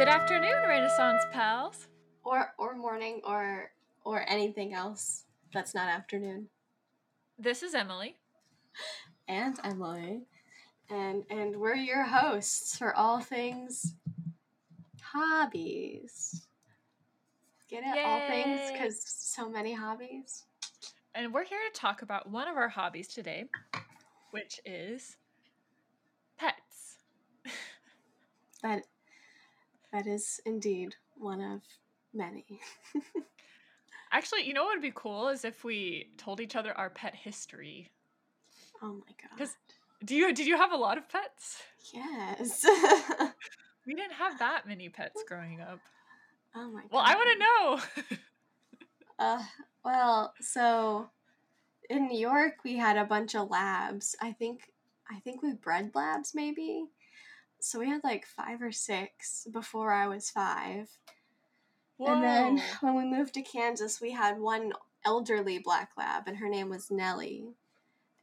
Good afternoon, Renaissance pals. Or or morning or or anything else that's not afternoon. This is Emily. And Emily. And and we're your hosts for all things hobbies. Get it? All things because so many hobbies. And we're here to talk about one of our hobbies today, which is pets. That that is indeed one of many. Actually, you know what would be cool is if we told each other our pet history. Oh my god. 'Cause- Do you did you have a lot of pets? Yes. We didn't have that many pets growing up. oh my god. Well, I want to know. Uh, well, so in New York we had a bunch of labs. I think I think we bred labs maybe. So we had like five or six before I was five. And then when we moved to Kansas, we had one elderly black lab, and her name was Nellie.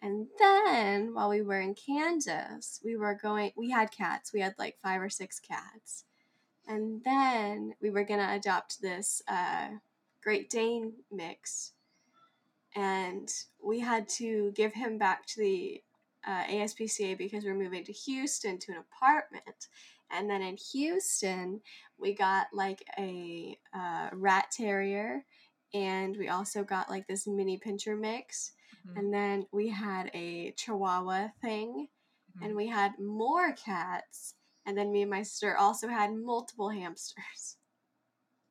And then while we were in Kansas, we were going, we had cats. We had like five or six cats. And then we were going to adopt this uh, Great Dane mix. And we had to give him back to the uh, ASPCA because we we're moving to Houston to an apartment. And then in Houston, we got like a uh, rat terrier and we also got like this mini pinscher mix Mhm, and then we had a chihuahua thing mhm. and we had more cats and then me and my sister also had multiple hamsters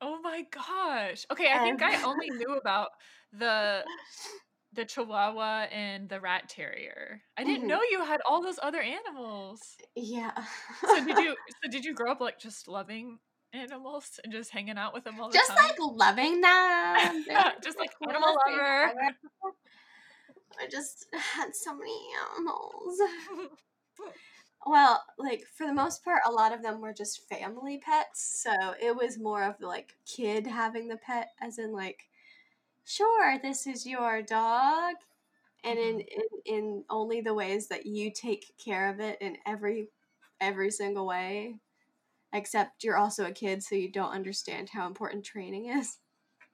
Oh my gosh. Okay, I think I only knew about the the chihuahua and the rat terrier. I didn't Mhm. know you had all those other animals. yeah So did you so did you grow up like just loving animals and just hanging out with them all the just time? Just like loving them Just like animal lover. i just had so many animals Well, like for the most part, a lot of them were just family pets. So it was more of like kid having the pet, as in like, sure, this is your dog, and in, mm-hmm. in in only the ways that you take care of it in every every single way. Except you're also a kid, so you don't understand how important training is.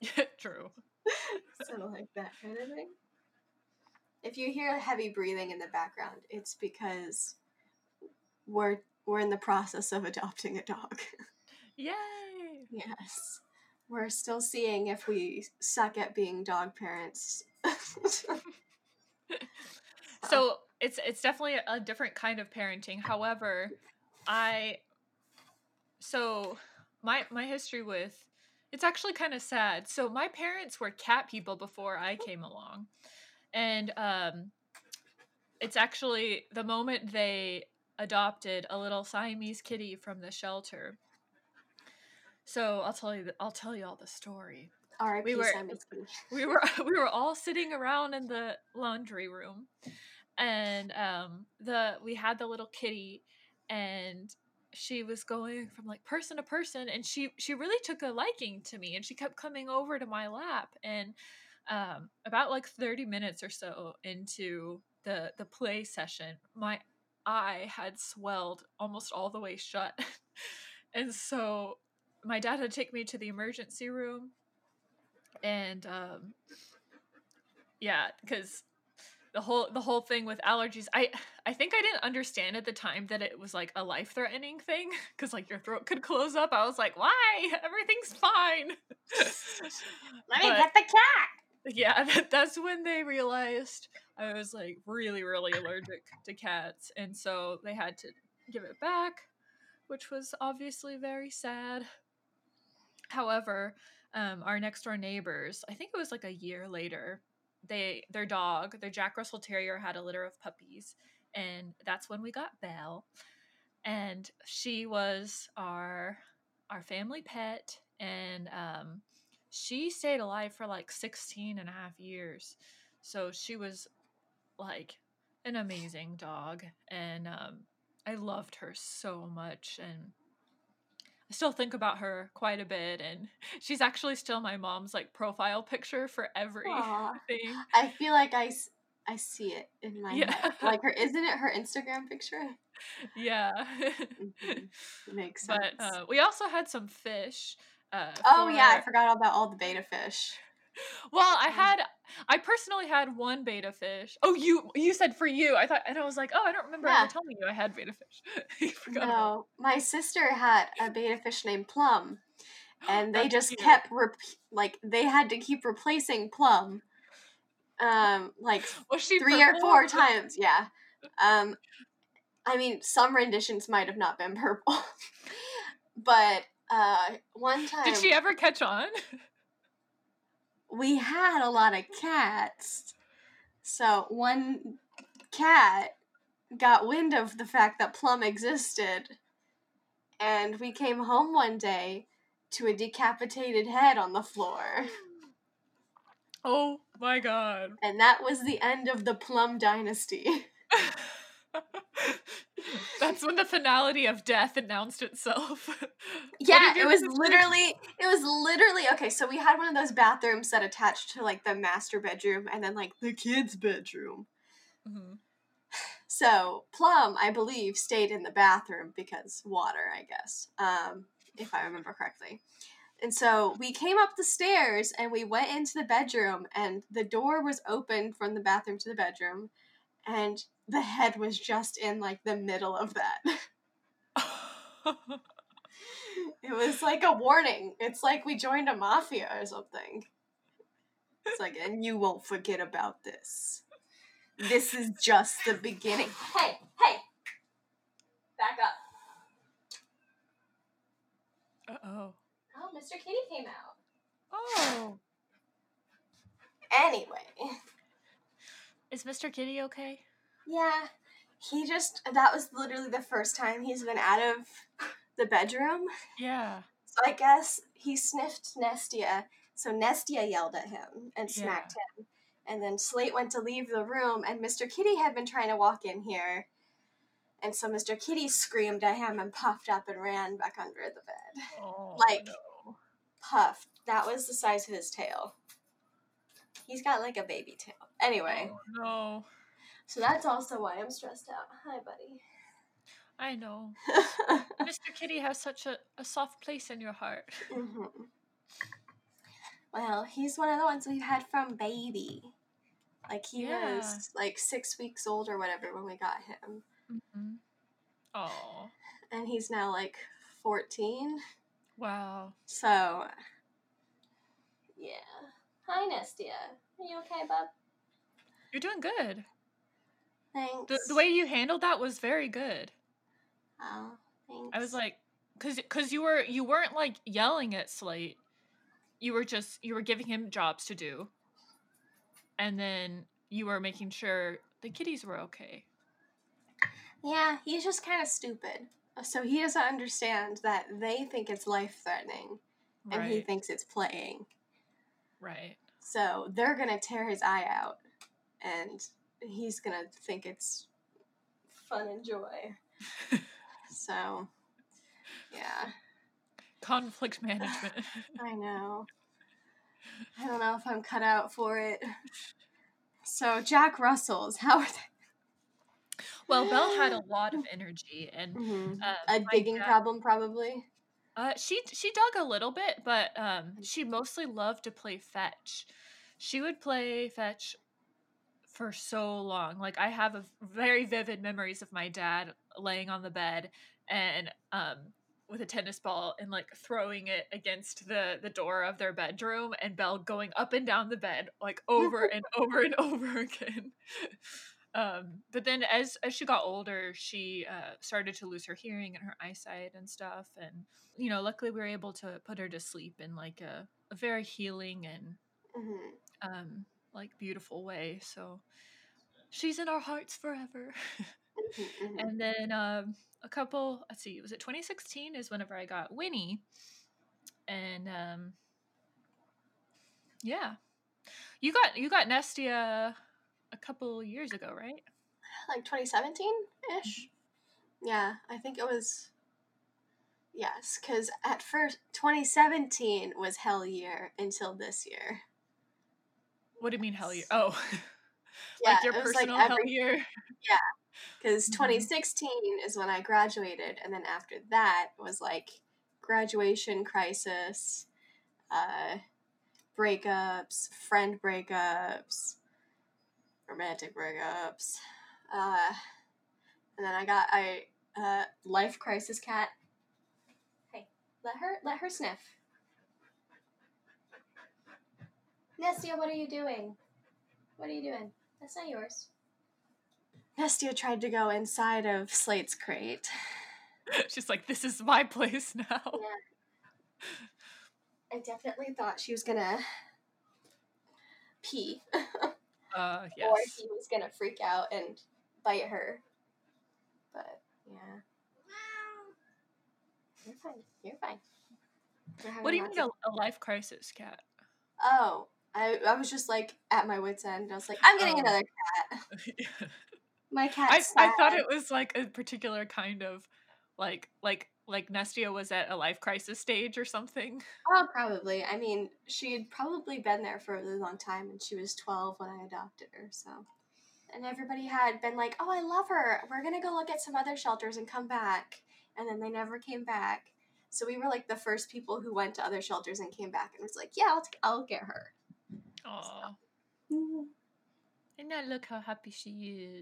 True. so like that kind of thing. If you hear heavy breathing in the background, it's because we're we're in the process of adopting a dog. Yay. yes. We're still seeing if we suck at being dog parents. So it's it's definitely a different kind of parenting. However, I so my my history with it's actually kind of sad. So my parents were cat people before I came along. And um it's actually the moment they adopted a little Siamese kitty from the shelter. So I'll tell you the, I'll tell you all the story R.I.P. We were- we were we were all sitting around in the laundry room and um the we had the little kitty and she was going from like person to person and she she really took a liking to me and she kept coming over to my lap and um about like 30 minutes or so into the the play session my eye had swelled almost all the way shut and so my dad had to take me to the emergency room and um yeah because the whole the whole thing with allergies i i think i didn't understand at the time that it was like a life threatening thing because like your throat could close up. I was like why? Everything's fine. Let me But- get the cat. yeah that, that's when they realized i was like really really allergic to cats and so they had to give it back which was obviously very sad however um, our next door neighbors i think it was like a year later they their dog their jack russell terrier had a litter of puppies and that's when we got belle and she was our our family pet and um, she stayed alive for like 16 and a half years so she was like an amazing dog and um, i loved her so much and i still think about her quite a bit and she's actually still my mom's like profile picture for everything. I feel like I, I see it in my Yeah. head. Like her, isn't it her Instagram picture? yeah. Mhm. Makes sense. but uh, we also had some fish. Uh, oh yeah, I forgot about all the beta fish. Well, I had, I personally had one beta fish. Oh, you you said for you. I thought, and I was like, oh, I don't remember Yeah. ever telling you I had beta fish. I forgot about No, my sister had a beta fish named Plum, and they just cute. kept rep- like they had to keep replacing Plum, um, like three or four times. Yeah, um, I mean some renditions might have not been purple, but uh, one time Did she ever catch on? We had a lot of cats. So one cat got wind of the fact that Plum existed, and we came home one day to a decapitated head on the floor. Oh my god. And that was the end of the Plum dynasty. That's when the finality of death announced itself. Yeah, it was sister- literally it was literally okay, so we had one of those bathrooms that attached to like the master bedroom and then like the kids' bedroom. Mhm. So Plum, I believe, stayed in the bathroom because water, I guess, um, if I remember correctly. And so we came up the stairs and we went into the bedroom, and the door was open from the bathroom to the bedroom, and the head was just in like the middle of that. It was like a warning. It's like we joined a mafia or something. It's like, and you won't forget about this. This is just the beginning. Hey, hey! Back up. Uh oh. Oh, Mr. Kitty came out. Oh. Anyway, Is Mr. Kitty okay? yeah, he just, that was literally the first time he's been out of the bedroom. Yeah. So I guess he sniffed Nestia. So Nestia yelled at him and Yeah. smacked him. And then Slate went to leave the room, and Mr. Kitty had been trying to walk in here. And so Mr. Kitty screamed at him and puffed up and ran back under the bed. Oh, Like- no. Puffed. That was the size of his tail. He's got like a baby tail. Anyway, Oh, no. so that's also why I'm stressed out. Hi, buddy. I know. Mr. Kitty has such a, a soft place in your heart. hmm Well, he's one of the ones we've had from baby. Like he Yeah. was like six weeks old or whatever when we got him, Mm-hmm. Oh, and he's now like fourteen. wow. So, yeah. Hi, Nestia. Are you okay, bub? You're doing good. Thanks. The, the way you handled that was very good. Oh, thanks. I was like, cause, cause you were you weren't like yelling at Slate. You were just you were giving him jobs to do, and then you were making sure the kitties were okay. yeah, he's just kind of stupid. So he doesn't understand that they think it's life threatening, and he thinks it's playing. right. So they're gonna tear his eye out, and he's gonna think it's fun and joy. So, yeah, Conflict management. I know. I don't know if I'm cut out for it. So Jack Russells, how are they? well, Belle had a lot of energy, and Mhm. uh, A digging dad- problem, probably. Uh, she she dug a little bit, but um, she mostly loved to play fetch. She would play fetch for so long. Like I have a very vivid memories of my dad laying on the bed and um with a tennis ball and like throwing it against the the door of their bedroom and Belle going up and down the bed like over and over and over again. Um, but then as as she got older, she uh, started to lose her hearing and her eyesight and stuff. And you know, luckily we were able to put her to sleep in like a, a very healing and hmm um, like beautiful way. So she's in our hearts forever. and then um, a couple, let's see, was it 2016? Is whenever I got Winnie, and um, yeah, you got you got Nestia a couple years ago, right? Like 2017 ish. Yeah, I think it was. Yes, because at first 2017 was hell year until this year. What do you mean hell year? Oh, Yeah, like your personal like hell every year? Yeah, because Mhm. 2016 is when I graduated, and then after that was like graduation crisis, uh, breakups, friend breakups, romantic breakups, uh, and then I got I uh, life crisis cat. Hey, let her let her sniff. Nestia, what are you doing? What are you doing? That's not yours. Nestia tried to go inside of Slate's crate. She's like, this is my place now. Yeah. I definitely thought she was gonna pee, Uh, or he was gonna freak out and bite her. But yeah, you're fine. You're fine. What do you mean a, a life crisis cat? Oh, I I was just like at my wits end. I was like, I'm getting Oh. another cat. My cat. I, I thought it was like a particular kind of like like like Nestia was at a life crisis stage or something. Oh, probably. I mean, she had probably been there for a really long time, and she was 12 when I adopted her, so. And everybody had been like, oh, I love her. We're going to go look at some other shelters and come back. And then they never came back. So we were like the first people who went to other shelters and came back and was like, yeah, I'll, t- I'll get her. Well, And now look how happy she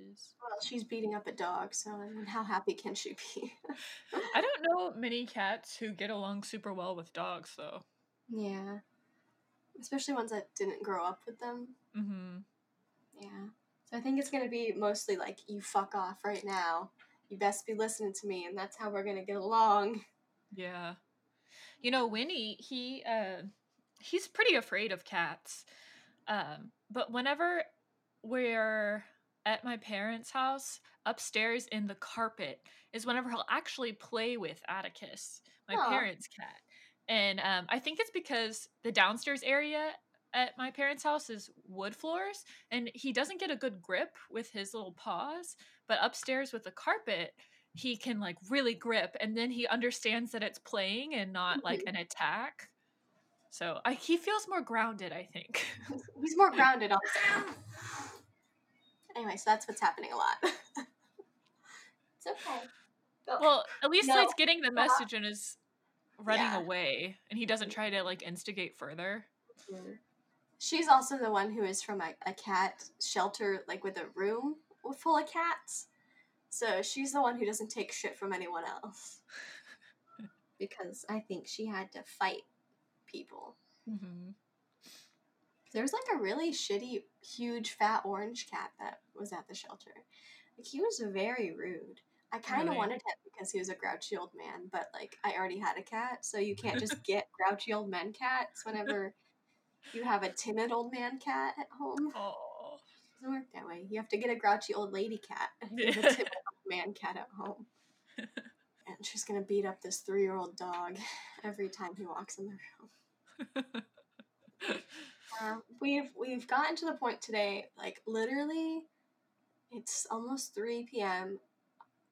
is. Well, she's beating up a dog, so I mean, how happy can she be? I don't know many cats who get along super well with dogs though. yeah. Especially ones that didn't grow up with them. Mm-hmm. Yeah. So I think it's gonna be mostly like you fuck off right now. You best be listening to me, and that's how we're gonna get along. Yeah. You know, Winnie, he uh he's pretty afraid of cats. Um, but whenever we're at my parents' house, upstairs in the carpet is whenever he'll actually play with Atticus, my Aw. parents' cat. And um, I think it's because the downstairs area at my parents' house is wood floors, and he doesn't get a good grip with his little paws. But upstairs with the carpet, he can like really grip, and then he understands that it's playing and not like Mhm. an attack. So I, he feels more grounded, I think. He's more grounded also. Anyway, so that's what's happening a lot. it's okay. Go. well, at least No. Getting the message and is running Yeah. away, and he doesn't try to like instigate further. She's also the one who is from a, a cat shelter, like with a room full of cats. So she's the one who doesn't take shit from anyone else. because I think she had to fight people. Mm-hmm. There was like a really shitty, huge, fat orange cat that was at the shelter. Like he was very rude. I kind of Really? wanted him because he was a grouchy old man, but like I already had a cat, so you can't just get grouchy old men cats whenever you have a timid old man cat at home. Oh, doesn't work that way. You have to get a grouchy old lady cat. You have a timid old man cat at home. And she's gonna beat up this three year old dog every time he walks in the room. Uh, we've we've gotten to the point today, like literally, it's almost three p.m.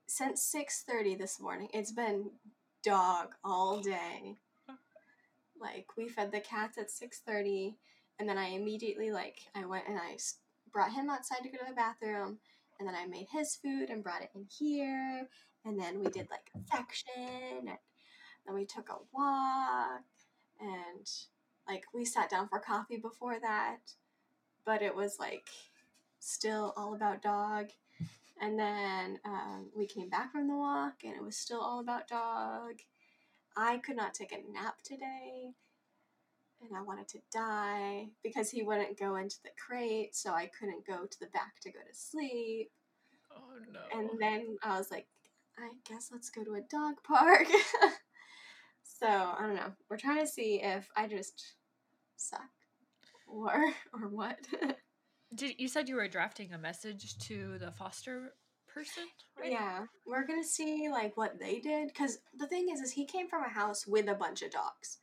Since six thirty this morning, it's been dog all day. Like we fed the cats at six thirty, and then I immediately like I went and I brought him outside to go to the bathroom, and then I made his food and brought it in here, and then we did like affection, and then we took a walk, and like we sat down for coffee before that, but it was like still all about dog. And then um, we came back from the walk, and it was still all about dog. I could not take a nap today, and I wanted to die because he wouldn't go into the crate, so I couldn't go to the back to go to sleep. oh no. And then I was like, I guess let's go to a dog park. so I don't know. We're trying to see if I just suck or or what. Did you said you were drafting a message to the foster person? Right? yeah, we're gonna see like what they did because the thing is, is he came from a house with a bunch of dogs,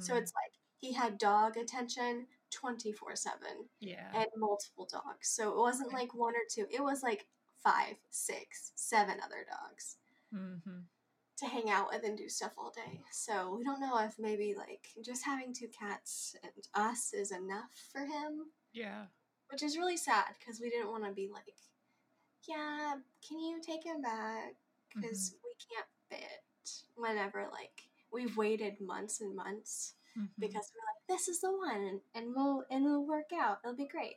so Mhm. it's like he had dog attention twenty four seven yeah. and multiple dogs. So it wasn't like one or two; it was like five, six, seven other dogs. mm-hmm. To hang out with and do stuff all day. So we don't know if maybe like just having two cats and us is enough for him, Yeah. which is really sad because we didn't want to be like yeah, can you take him back? Because we can't fit. Whenever, like, we've waited months and months Mhm. because we're like, this is the one, and, and we'll and it'll work out. It'll be great.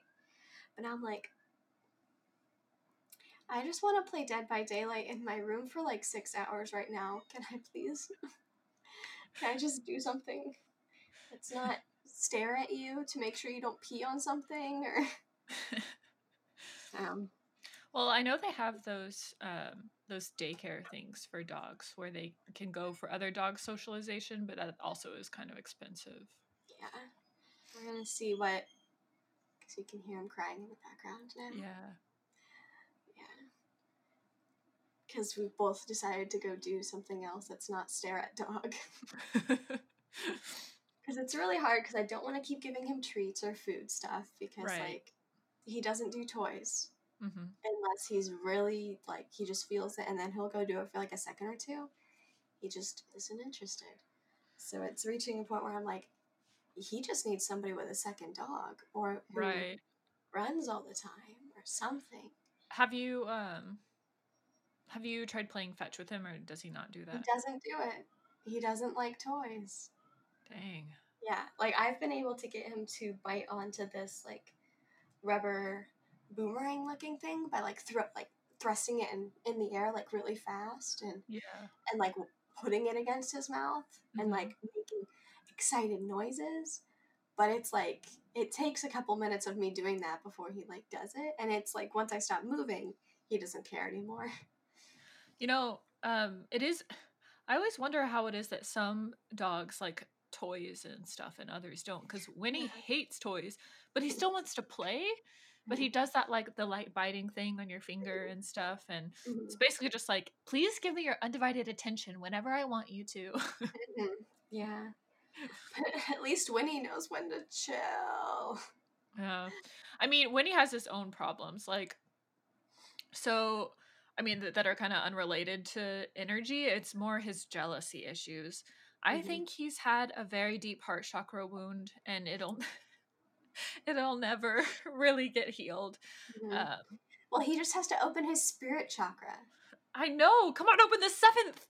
But now I'm like, I just want to play Dead by Daylight in my room for like six hours right now. Can I please? Can I just do something that's not stare at you to make sure you don't pee on something or um Well, I know they have those um, those daycare things for dogs where they can go for other dog socialization, but that also is kind of expensive. yeah. We're gonna see what because you can hear him crying in the background now. Yeah. Because we both decided to go do something else that's not stare at dog. Because it's really hard because I don't want to keep giving him treats or food stuff because, Right. like, he doesn't do toys hmm unless he's really, like, he just feels it and then he'll go do it for like a second or two. He just isn't interested. So it's reaching a point where I'm like, he just needs somebody with a second dog or who Right. runs all the time or something. Have you um have you tried playing fetch with him or does he not do that? He doesn't do it. He doesn't like toys. Dang. Yeah, like I've been able to get him to bite onto this like rubber boomerang looking thing by like thro- like thrusting it in, in the air like really fast and Yeah. and like putting it against his mouth and Mhm. like making excited noises. But it's like it takes a couple minutes of me doing that before he like does it and it's like once I stop moving, he doesn't care anymore. You know, um it is I always wonder how it is that some dogs like toys and stuff and others don't cuz Winnie hates toys, but he still wants to play. But he does that like the light biting thing on your finger and stuff and Mhm. it's basically just like please give me your undivided attention whenever I want you to. Mhm. Yeah. But at least Winnie knows when to chill. Yeah. I mean, Winnie has his own problems. Like, so, I mean, th- that are kind of unrelated to energy. It's more his jealousy issues. I Mhm. think he's had a very deep heart chakra wound and it'll. It'll never really get healed. Mhm. Um, Well, he just has to open his spirit chakra. I know. Come on, open the seventh.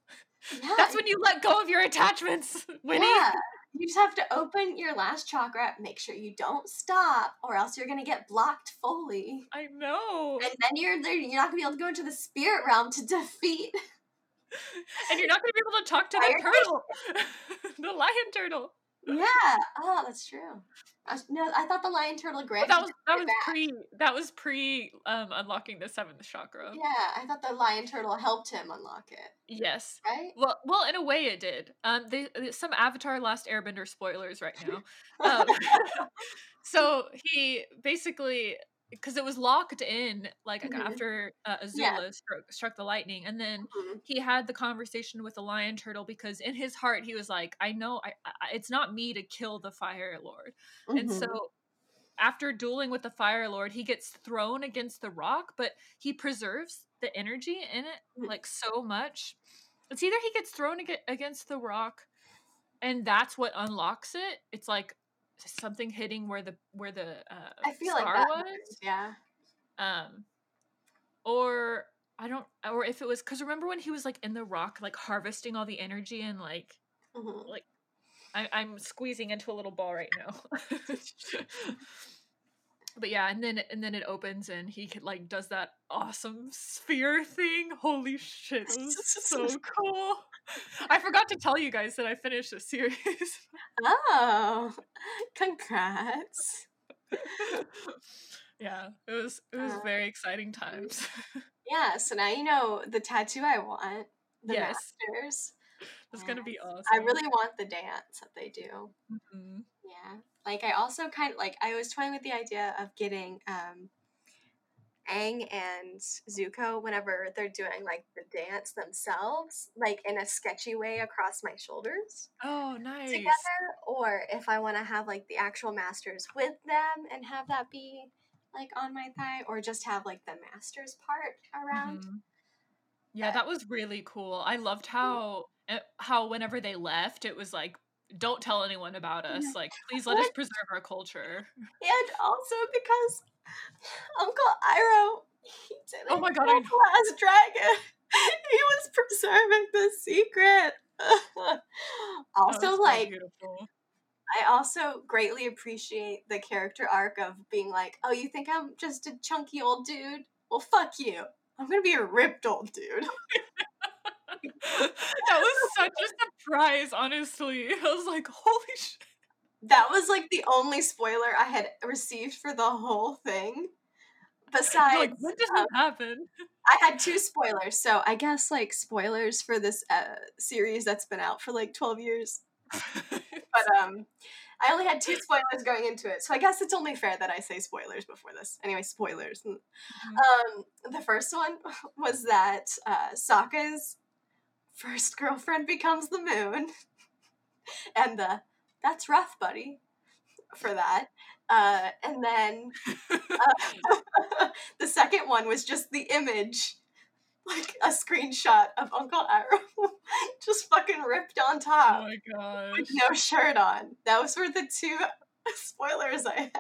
Yeah, That's when you let go of your attachments, Winnie. Yeah. You just have to open your last chakra, make sure you don't stop, or else you're gonna get blocked fully. I know. And then you're there you're not gonna be able to go into the spirit realm to defeat And you're not going to be able to talk to the turtle, the lion turtle. Yeah. Oh, that's true. I no, I thought the lion turtle But granted. that was that was back. pre that was pre um unlocking the seventh chakra. Yeah, I thought the lion turtle helped him unlock it. Yes. Right? Well, well, in a way, it did. Um, they uh, some Avatar: Last Airbender spoilers right now. Um, so he basically because it was locked in like Mhm. after uh, Azula Yeah. struck, struck the lightning, and then Mhm. he had the conversation with the lion turtle because in his heart he was like, "I know, I, I it's not me to kill the Fire Lord." And Mhm. so after dueling with the Fire Lord, he gets thrown against the rock, but he preserves the energy in it Mhm. like so much. It's either he gets thrown against the rock and that's what unlocks it. It's like something hitting where the where the uh, I feel like star that was. yeah. Um or I don't or if it was cuz remember when he was like in the rock like harvesting all the energy and like Mhm. like I, I'm squeezing into a little ball right now. but yeah, and then and then it opens and he could like does that awesome sphere thing. Holy shit, it was so cool. I forgot to tell you guys that I finished the series. Oh, congrats. yeah, it was it was Uh, very exciting times. Yeah, so now you know the tattoo I want, the Yes. masters. it's gonna be awesome. I really want the dance that they do. Mhm. Yeah. Like I also kind of like I was toying with the idea of getting um Aang and Zuko whenever they're doing like the dance themselves, like in a sketchy way across my shoulders Oh, nice. together, or if I want to have like the actual masters with them and have that be like on my thigh, or just have like the masters part around. Mhm. Yeah, But- that was really cool. I loved how uh, how whenever they left, it was like, "Don't tell anyone about us. Yeah. Like, please let us preserve our culture." And also because Uncle Iroh He didn't Oh my God, kill I know. the last dragon. he was preserving the secret. Oh, also, so like, beautiful. I also greatly appreciate the character arc of being like, oh, you think I'm just a chunky old dude? Well, fuck you. I'm gonna be a ripped old dude. that was such a surprise, honestly. I was like, holy shit. That was like the only spoiler I had received for the whole thing. Besides, like, when did um, happen? I had two spoilers, so I guess like spoilers for this uh, series that's been out for like 12 years. But um, I only had two spoilers going into it, so I guess it's only fair that I say spoilers before this. Anyway, spoilers. Mhm. Um, the first one was that uh, Sokka's first girlfriend becomes the moon, and the that's rough, buddy, for that. Uh, and then uh, the second one was just the image, like a screenshot of Uncle Iroh, just fucking ripped on oh top my gosh. with no shirt on. Those were the two spoilers I had.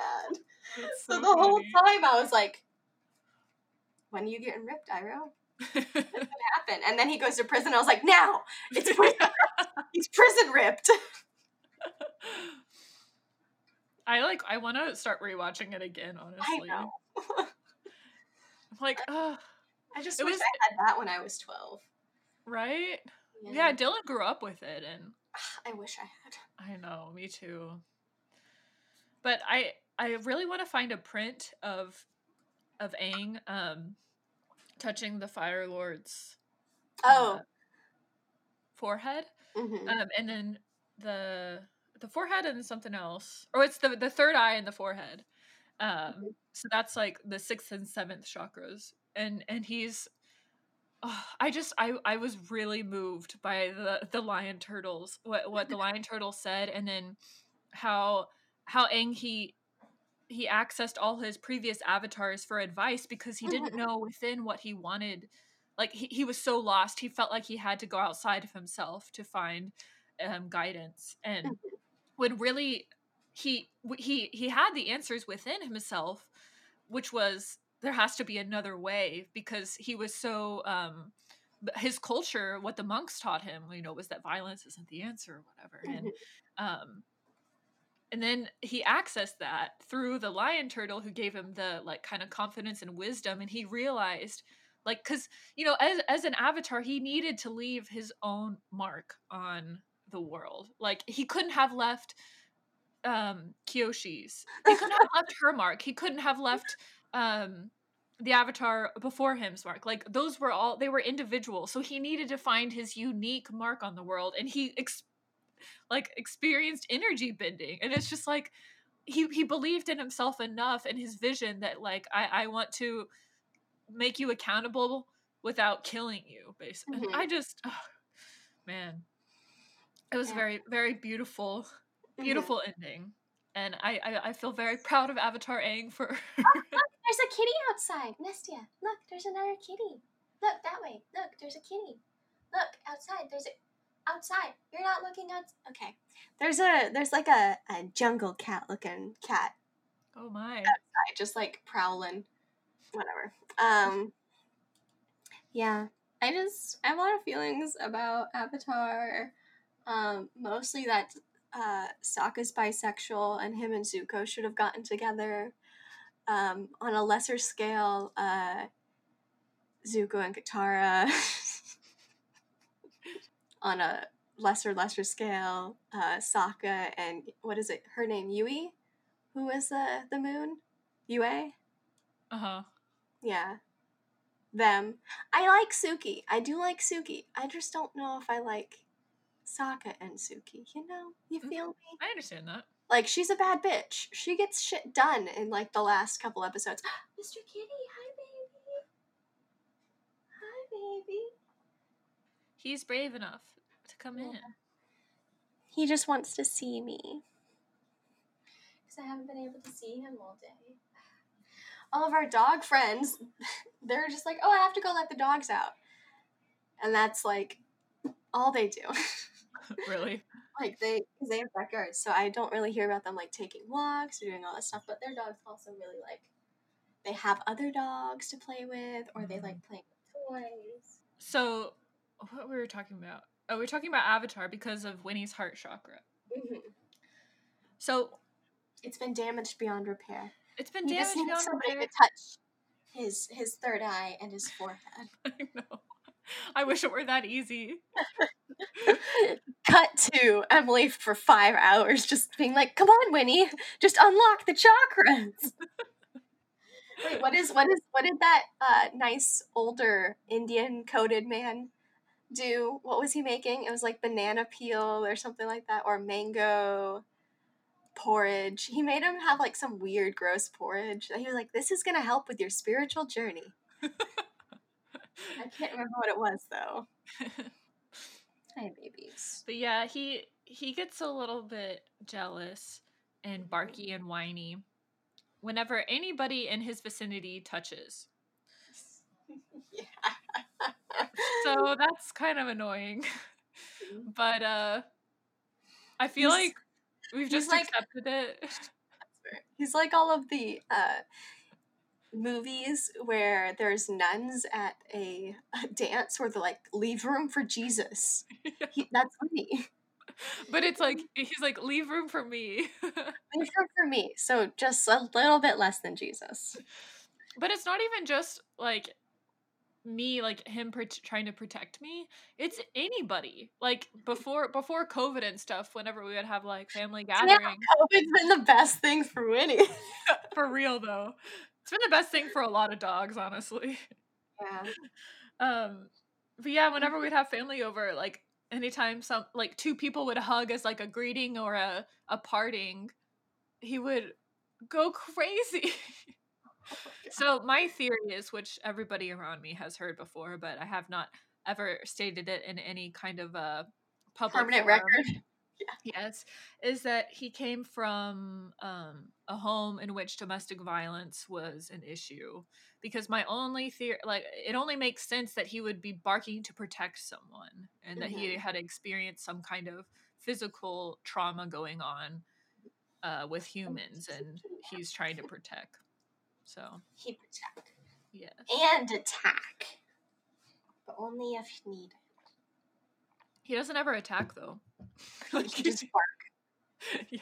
That's So so the whole time I was like, when are you getting ripped, Iroh? Happen. And then he goes to prison. I was like, now! It's prison. He's prison ripped. I like I want to start rewatching it again, honestly. I know. I'm like, uh, I just It wish was- I had that when I was 12. right? Yeah, Dylan grew up with it and I wish I had. I know, me too. But I I really want to find a print of of Aang um touching the Fire Lord's Oh. uh, forehead. mhm. Um and then the the forehead and something else. Or it's the the third eye and the forehead. Um Mhm. so that's like the sixth and seventh chakras. And and he's oh, I just I I was really moved by the the lion turtles what what the lion turtle said and then how how Aang he he accessed all his previous avatars for advice because he didn't know within what he wanted like he, he was so lost he felt like he had to go outside of himself to find um, guidance and when really he he he had the answers within himself which was there has to be another way because he was so um his culture what the monks taught him you know was that violence isn't the answer or whatever. And um and then he accessed that through the lion turtle who gave him the like kind of confidence and wisdom. And he realized like because you know as as an avatar he needed to leave his own mark on the world. Like he couldn't have left um kyoshi's he couldn't have left her mark. He couldn't have left um the avatar before him's mark. Like those were all they were individual so he needed to find his unique mark on the world and he ex- like experienced energy bending. And it's just like he he believed in himself enough and his vision that like i i want to make you accountable without killing you basically Mhm. i just oh, man it was Yeah. very very beautiful Mhm. beautiful ending and I, I i feel very proud of avatar aang for There's a kitty outside. Nestia, look, there's another kitty. Look, that way. Look, there's a kitty. Look, outside. There's a outside. You're not looking out. Okay. There's a there's like a, a jungle cat looking cat oh my outside, just like prowling. Whatever. Um Yeah. I just I have a lot of feelings about Avatar. Um, mostly that uh Sokka's bisexual and him and Zuko should have gotten together. Um, on a lesser scale, uh Zuko and Katara. on a lesser lesser scale, uh Sokka and what is it? Her name Yui? Who is the the moon? Yue? uh-huh Yeah. Them. I like Suki. I do like Suki. I just don't know if I like Sokka and Suki. You know? You Mhm. feel me? i understand that Like, she's a bad bitch. She gets shit done in, like, the last couple episodes. Mr. Kitty, hi, baby. Hi, baby. he's brave enough to come in He just wants to see me. Because I haven't been able to see him all day. All of our dog friends, they're just like, oh, I have to go let the dogs out. And that's like all they do. really like they, they have backyards, so I don't really hear about them like taking walks or doing all that stuff. But their dogs also really like they have other dogs to play with, or they like Mhm. playing with toys. So, what were we were talking about? Oh, we are talking about Avatar because of Winnie's heart chakra. hmm So It's been damaged beyond repair. it's been just damaged beyond somebody repair. to touch his his third eye and his forehead. I know. I wish it were that easy. Cut to Emily for five hours, just being like, "Come on, Winnie, just unlock the chakras." Wait, what is what is what did that uh, nice older Indian coated man do? What was he making? It was like banana peel or something like that, or mango porridge. He made him have like some weird, gross porridge. He was like, "This is gonna help with your spiritual journey." I can't remember what it was though. Hi, babies. But yeah, he he gets a little bit jealous and barky and whiny whenever anybody in his vicinity touches. yeah. So that's kind of annoying. But uh I feel He's- like we've just like- accepted it. He's like all of the uh, movies where there's nuns at a, a dance where they're like, leave room for Jesus. He, that's funny. But it's like um he's like leave room for me. Leave room for me. So just a little bit less than Jesus. but it's not even just like me like him trying to protect me it's anybody like before before covid and stuff whenever we would have like family Yeah. gathering COVID's been the best thing for Winnie. for real though it's been the best thing for a lot of dogs honestly Yeah. um but yeah whenever we'd have family over like anytime some like two people would hug as like a greeting or a a parting he would go crazy so my theory is which everybody around me has heard before but i have not ever stated it in any kind of a public Permanent forum. record. Yes, is that he came from um, a home in which domestic violence was an issue. Because my only theory, like, it only makes sense that he would be barking to protect someone and that he Mhm. had experienced some kind of physical trauma going on uh, with humans and he's trying to protect. So, He protect. yes. And attack. But only if needed. He doesn't ever attack, though. Like he just bark. yes.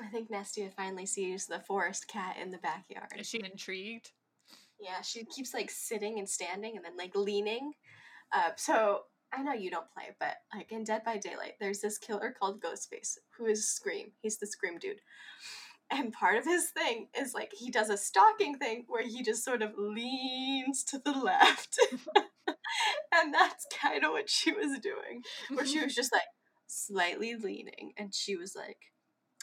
I think Nestia finally sees the forest cat in the backyard. Is she intrigued? Yeah, she keeps like sitting and standing and then like leaning. Uh, so I know you don't play, but like in Dead by Daylight, there's this killer called Ghostface who is Scream. He's the Scream dude. And part of his thing is like he does a stalking thing where he just sort of leans to the left. and that's kind of what she was doing. Where she was just like slightly leaning and she was like,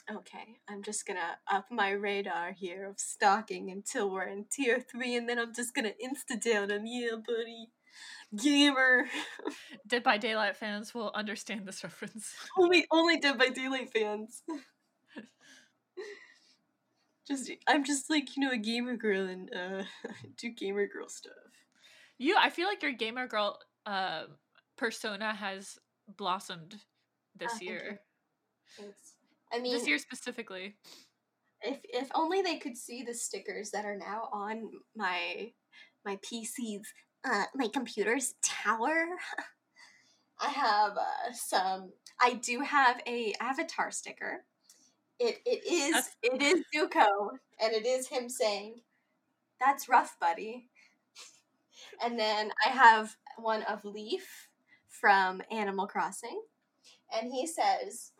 okay, I'm just gonna up my radar here of stalking until we're in tier three, and then I'm just gonna insta down on yeah, buddy, gamer. Dead by Daylight fans will understand this reference. only, only Dead by Daylight fans. Just, I'm just like you know a gamer girl and uh, do gamer girl stuff. You, I feel like your gamer girl uh, persona has blossomed this thank year. Thanks. I mean, this year specifically. if if only they could see the stickers that are now on my my PC's uh my computer's tower. I have uh, some. I do have a avatar sticker. It it is That's- it is Zuko, and it is him saying, "That's rough, buddy." And then I have one of Leif from Animal Crossing, and he says,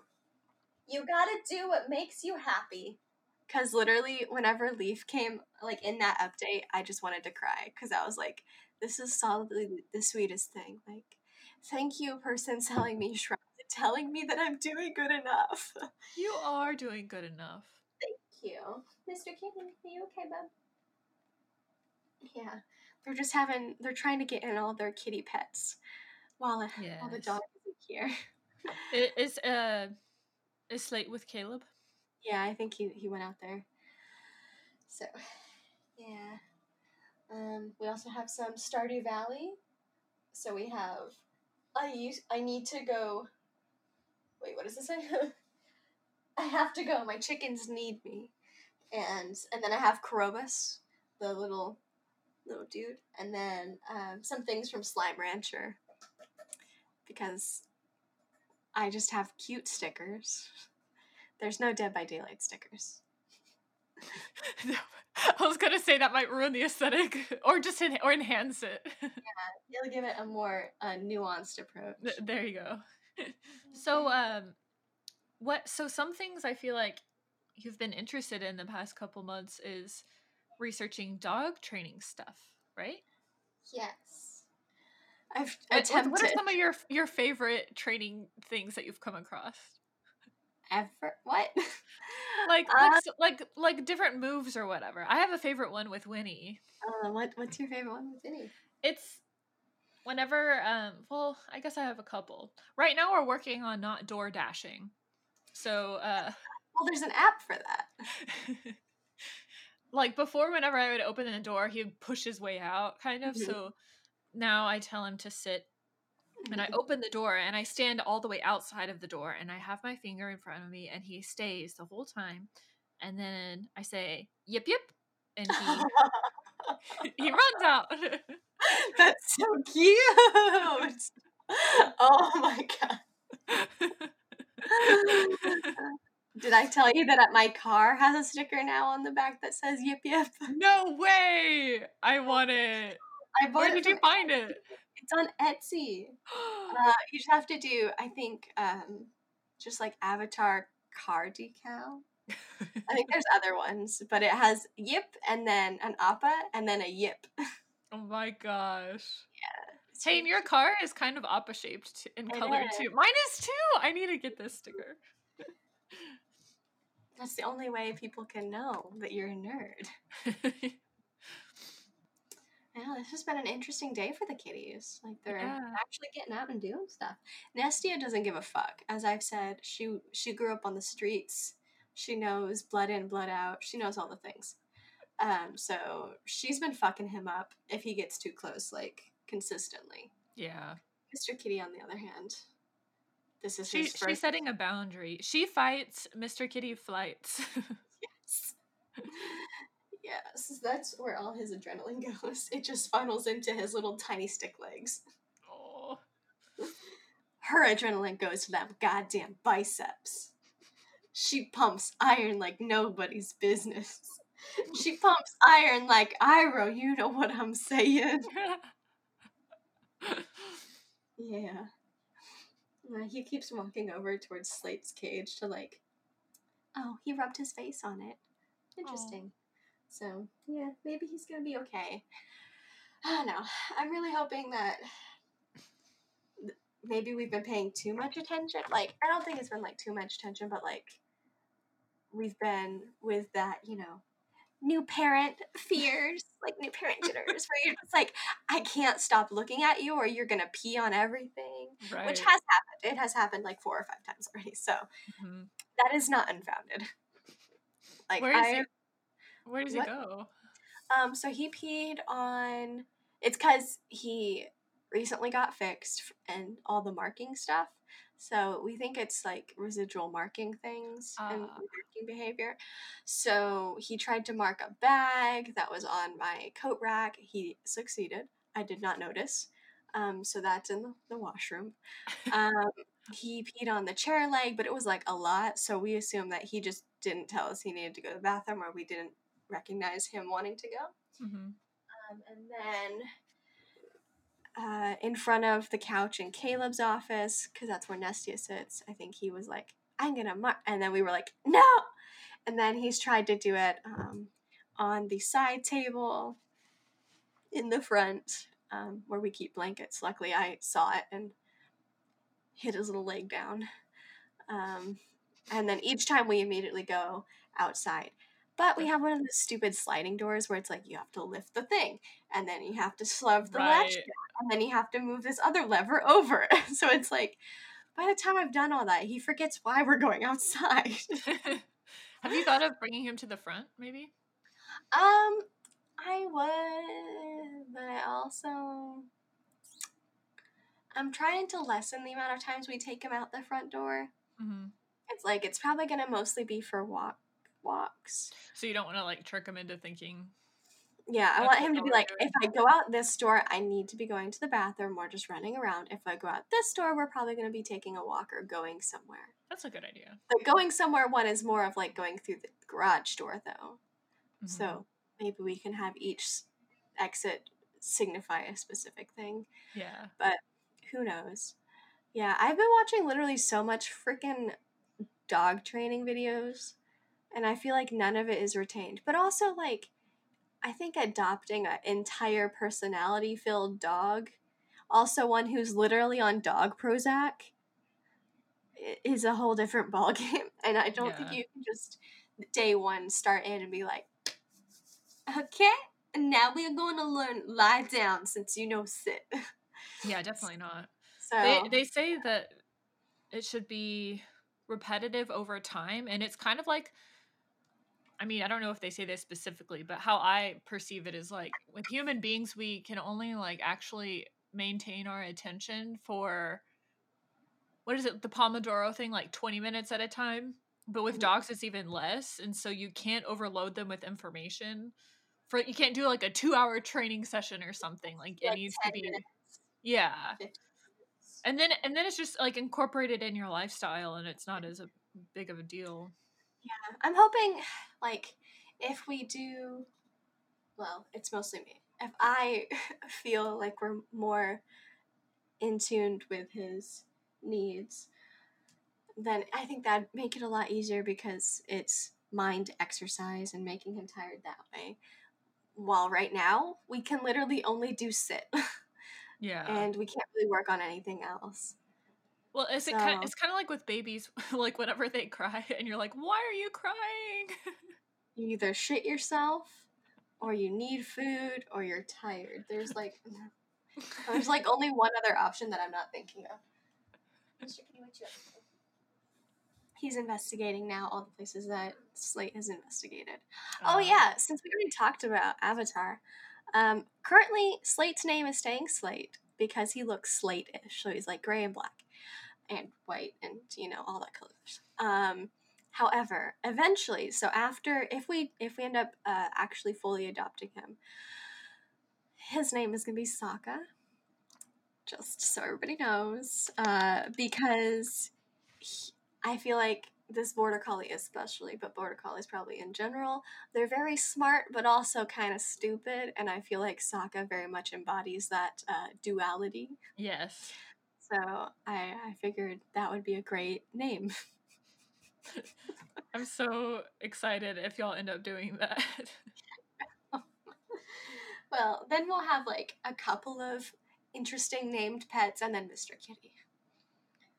"You gotta do what makes you happy." Because literally, whenever Leif came, like in that update, I just wanted to cry because I was like, "This is solidly the sweetest thing." Like, thank you, person selling me and telling me that I'm doing good enough. You are doing good enough. Thank you, Mr. Kitty. Are you okay, bub? Yeah, they're just having. They're trying to get in all their kitty pets while while the Yes. dog isn't here. I- Is uh, is Slate with Caleb? Yeah, I think he he went out there. So, yeah. Um, we also have some Stardew Valley. So we have. I use. I need to go. Wait, what does this say? I have to go. My chickens need me. and and then I have Krobus, the little little dude, and then um, some things from Slime Rancher because I just have cute stickers. There's no Dead by Daylight stickers. I was gonna say that might ruin the aesthetic, or just en- or enhance it. Yeah, it'll give it a more uh, nuanced approach. Th- there you go. so, um, what? So, some things I feel like you've been interested in the past couple months is researching dog training stuff, right? Yes, I've What, attempted. what are some of your your favorite training things that you've come across? ever what? Like, Uh, like, like, like different moves or whatever. I have a favorite one with Winnie. uh, what what's your favorite one with Winnie? It's whenever, um, well, I guess I have a couple. Right now, we're working on not door dashing. So, uh, Well, there's an app for that. like before, whenever I would open the door, he would push his way out, kind of. Mhm. So now I tell him to sit, and I open the door, and I stand all the way outside of the door, and I have my finger in front of me, and he stays the whole time. And then I say, "Yip yip," and he he runs out. That's so cute. Oh my god. Did I tell you that my car has a sticker now on the back that says yip yip? no way! I want it. I bought Where did you find it? It's on Etsy. Uh, you just have to do, I think, um, just like avatar car decal. I think there's other ones, but it has yip and then an appa and then a yip. Oh my gosh. It's Hey, and your car is kind of appa shaped in It color is. too. Mine is too. I need to get this sticker. That's the only way people can know that you're a nerd. Yeah, this has been an interesting day for the kitties. Like they're Yeah. actually getting out and doing stuff. Nestia doesn't give a fuck. As I've said, she she grew up on the streets. She knows blood in, blood out. She knows all the things. Um, so she's been fucking him up if he gets too close, like consistently. yeah. Mr. Kitty, on the other hand, this is She, she's setting a boundary. She fights, Mr. Kitty flights. Yes. yes, that's where all his adrenaline goes. It just funnels into his little tiny stick legs. oh. her adrenaline goes to them goddamn biceps. She pumps iron like nobody's business. She pumps iron like Iroh, you know what I'm saying. Yeah. Uh, he keeps walking over towards Slate's cage to like, oh, he rubbed his face on it. Interesting. So, yeah, maybe he's gonna be okay. I don't know. I'm really hoping that maybe we've been paying too much attention. Like, I don't think it's been like too much attention, but like, we've been with that, you know, new parent fears, like new parent jitters, where you're just like, I can't stop looking at you or you're gonna pee on everything. right. Which has happened. It has happened like four or five times already. So Mhm. that is not unfounded. Like Where is I it? Where does what? he go? um so he peed on it's cuz he recently got fixed and all the marking stuff. So we think it's like residual marking things and Ah. Behavior. So he tried to mark a bag that was on my coat rack. He succeeded. I did not notice. Um, so that's in the, washroom. Um, he peed on the chair leg, but it was like a lot. So we assumed that he just didn't tell us he needed to go to the bathroom or we didn't recognize him wanting to go. hmm Um, and then uh, in front of the couch in Caleb's office, because that's where Nestia sits, I think he was like, I'm gonna mark. And then we were like, no! And then he's tried to do it um, on the side table in the front um, where we keep blankets. Luckily, I saw it and hit his little leg down. Um, and then each time we immediately go outside. But we have one of those stupid sliding doors where it's like you have to lift the thing and then you have to shove the latch down and then you have to move this other lever over. so it's like by the time I've done all that, he forgets why we're going outside. Have you thought of bringing him to the front, maybe? um, I would, but I also I'm trying to lessen the amount of times we take him out the front door. hmm It's like it's probably gonna mostly be for walk walks. So you don't want to like trick him into thinking. Yeah, I want him to be like, if I go out this door, I need to be going to the bathroom or just running around. If I go out this door, we're probably going to be taking a walk or going somewhere. That's a good idea. The going somewhere one is more of like going through the garage door, though. Mhm. So maybe we can have each exit signify a specific thing. yeah, But Who knows? Yeah, I've been watching literally so much freaking dog training videos, and I feel like none of it is retained. But also, like, I think adopting an entire personality filled dog, also one who's literally on dog Prozac, is a whole different ballgame. And I don't think you can just day one start in and be like, okay, now we are going to learn lie down since you know sit. yeah, definitely not. So They they say that it should be repetitive over time, and it's kind of like. I mean, I don't know if they say this specifically, but how I perceive it is like with human beings, we can only like actually maintain our attention for what is it, the Pomodoro thing, like 20 minutes at a time. But with Mhm. dogs, it's even less. And so you can't overload them with information. For you can't do like a two hour training session or something. Like it Like needs to be minutes. Yeah. And then and then it's just like incorporated in your lifestyle and it's not as a big of a deal. I'm hoping, like, if we do, well, it's mostly me. If I feel like we're more in tuned with his needs, then I think that'd make it a lot easier because it's mind exercise and making him tired that way. While right now, we can literally only do sit Yeah. and we can't really work on anything else. Well, it's it kind so- it's kind of like with babies like whenever they cry and you're like, "Why are you crying?" You either shit yourself or you need food or you're tired. There's like there's like only one other option that I'm not thinking of. Mr. Kitty, what you up to? He's investigating now all the places that Slate has investigated. Oh Uh, yeah, since we already talked about Avatar, um, currently Slate's name is staying Slate because he looks slate-ish, so he's like gray and black and white and you know all that colors. Um, however, eventually, so after if we if we end up uh, actually fully adopting him, his name is gonna be Sokka. Just so everybody knows, uh, because he, I feel like this border collie especially, but border collies probably in general, they're very smart but also kind of stupid, and I feel like Sokka very much embodies that uh, duality. Yes. So I, I figured that would be a great name. I'm so excited if y'all end up doing that. well, then we'll have like a couple of interesting named pets, and then Mr. Kitty.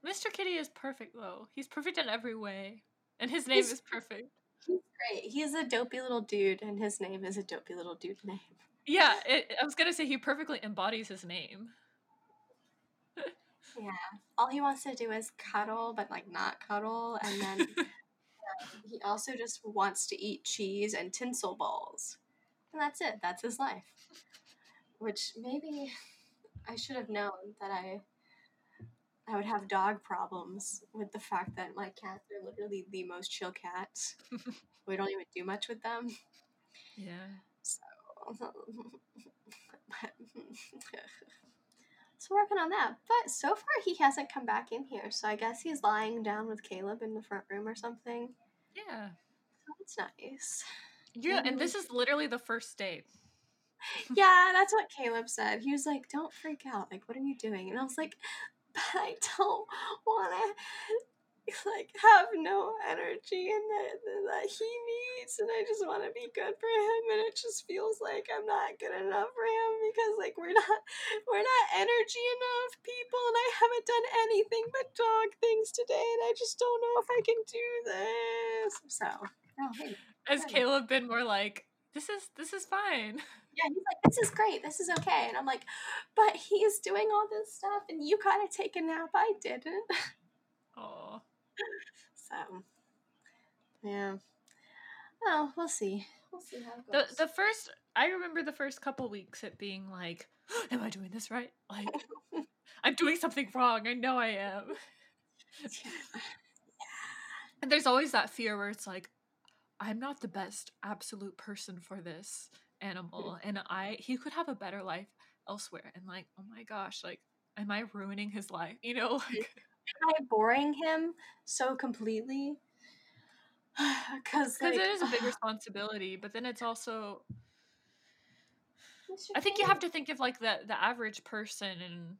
Mr. Kitty is perfect though. He's perfect in every way. And his name He's- is perfect. He's great. He's a dopey little dude, and his name is a dopey little dude name. Yeah, it, I was gonna say he perfectly embodies his name. Yeah. All he wants to do is cuddle, but like not cuddle, and then um, he also just wants to eat cheese and tinsel balls, and that's it. That's his life. Which maybe I should have known that I I would have dog problems with the fact that my cats are literally the most chill cats. we don't even do much with them. Yeah. so working on that. But so far he hasn't come back in here, so I guess he's lying down with Caleb in the front room or something. Yeah. So that's nice. Yeah, and we this is literally the first date. Yeah, that's what Caleb said. He was like, "Don't freak out. Like, what are you doing?" And I was like, "But I don't want to." like have no energy and that, that he needs and I just want to be good for him and it just feels like I'm not good enough for him because like we're not we're not energy enough people and I haven't done anything but dog things today and I just don't know if I can do this so oh hey Has. Caleb been more like, this is this is fine. yeah he's like this is great this is okay and I'm like but he's doing all this stuff and you gotta take a nap I didn't Oh. So, yeah. Oh, we'll see. We'll see how it The goes. the first I remember the first couple weeks it being like, Am I doing this right? Like I'm doing something wrong. I know I am. Yeah. And there's always that fear where it's like, I'm not the best absolute person for this animal mm-hmm. and I he could have a better life elsewhere and like oh my gosh like am I ruining his life you know like am I boring him so completely because like, it is a big responsibility but then it's also I think you have to think of like the the average person and